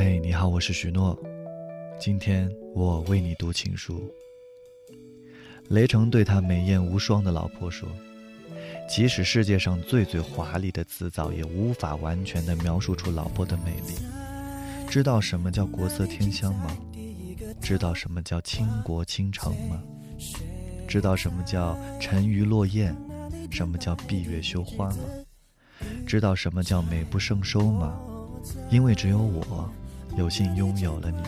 嘿，你好，我是许诺。今天我为你读情书。雷成对他美艳无双的老婆说：“即使世界上最最华丽的词藻，也无法完全的描述出老婆的美丽。知道什么叫国色天香吗？知道什么叫倾国倾城吗？知道什么叫沉鱼落雁？什么叫闭月羞花吗？知道什么叫美不胜收吗？因为只有我有幸拥有了你，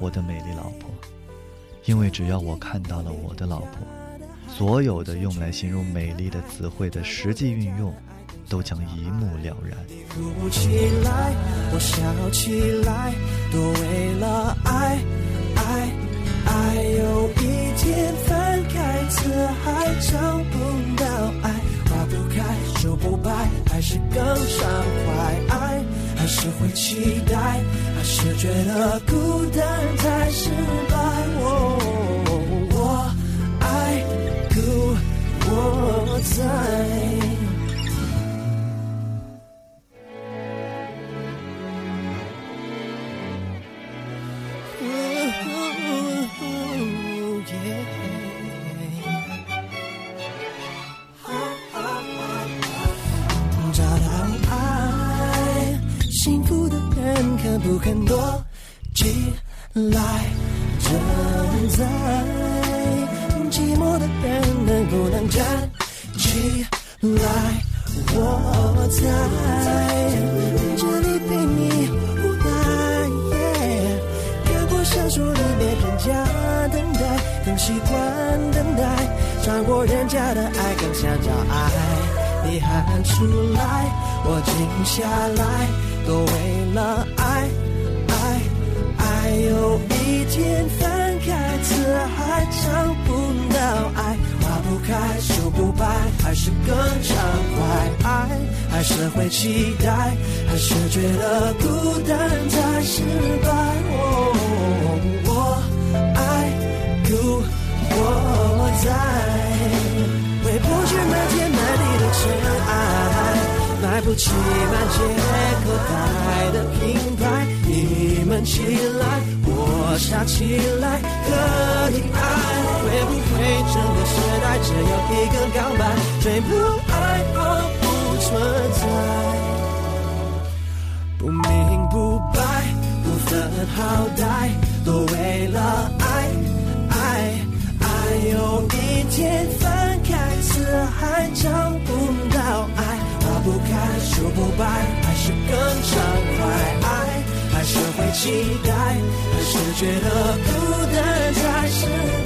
我的美丽老婆。”因为只要我看到了我的老婆，所有的用来形容美丽的词汇的实际运用，都将一目了然。哭起来，我笑起来，都为了爱，爱，爱。有一天翻开词海，找不到爱，花不开，树不白，还是更。会期待，还是觉得孤单太失败。不肯躲起来？正在寂寞的人能不能站？起来，我在这里陪你无奈。看过小说里面人家等待，更习惯等待，尝过人家的爱，更想找爱。你喊出来，我静下来，都为了爱，爱，爱。有一天翻开词海，找不到爱。花不开，树不白，还是更畅快？爱还是会期待，还是觉得孤单太失败？我爱故我在，回不去那天满地的尘埃，买不起满街口袋的品牌。你们起来，我傻起来，可以爱，会不会整个时代只有一个告白，追不爱或不存在，不明不白，不分好歹，都为了爱，爱，爱，有一天翻开四海，找不，不开就不败，还是更畅快。爱还是会期待，还是觉得孤单才是。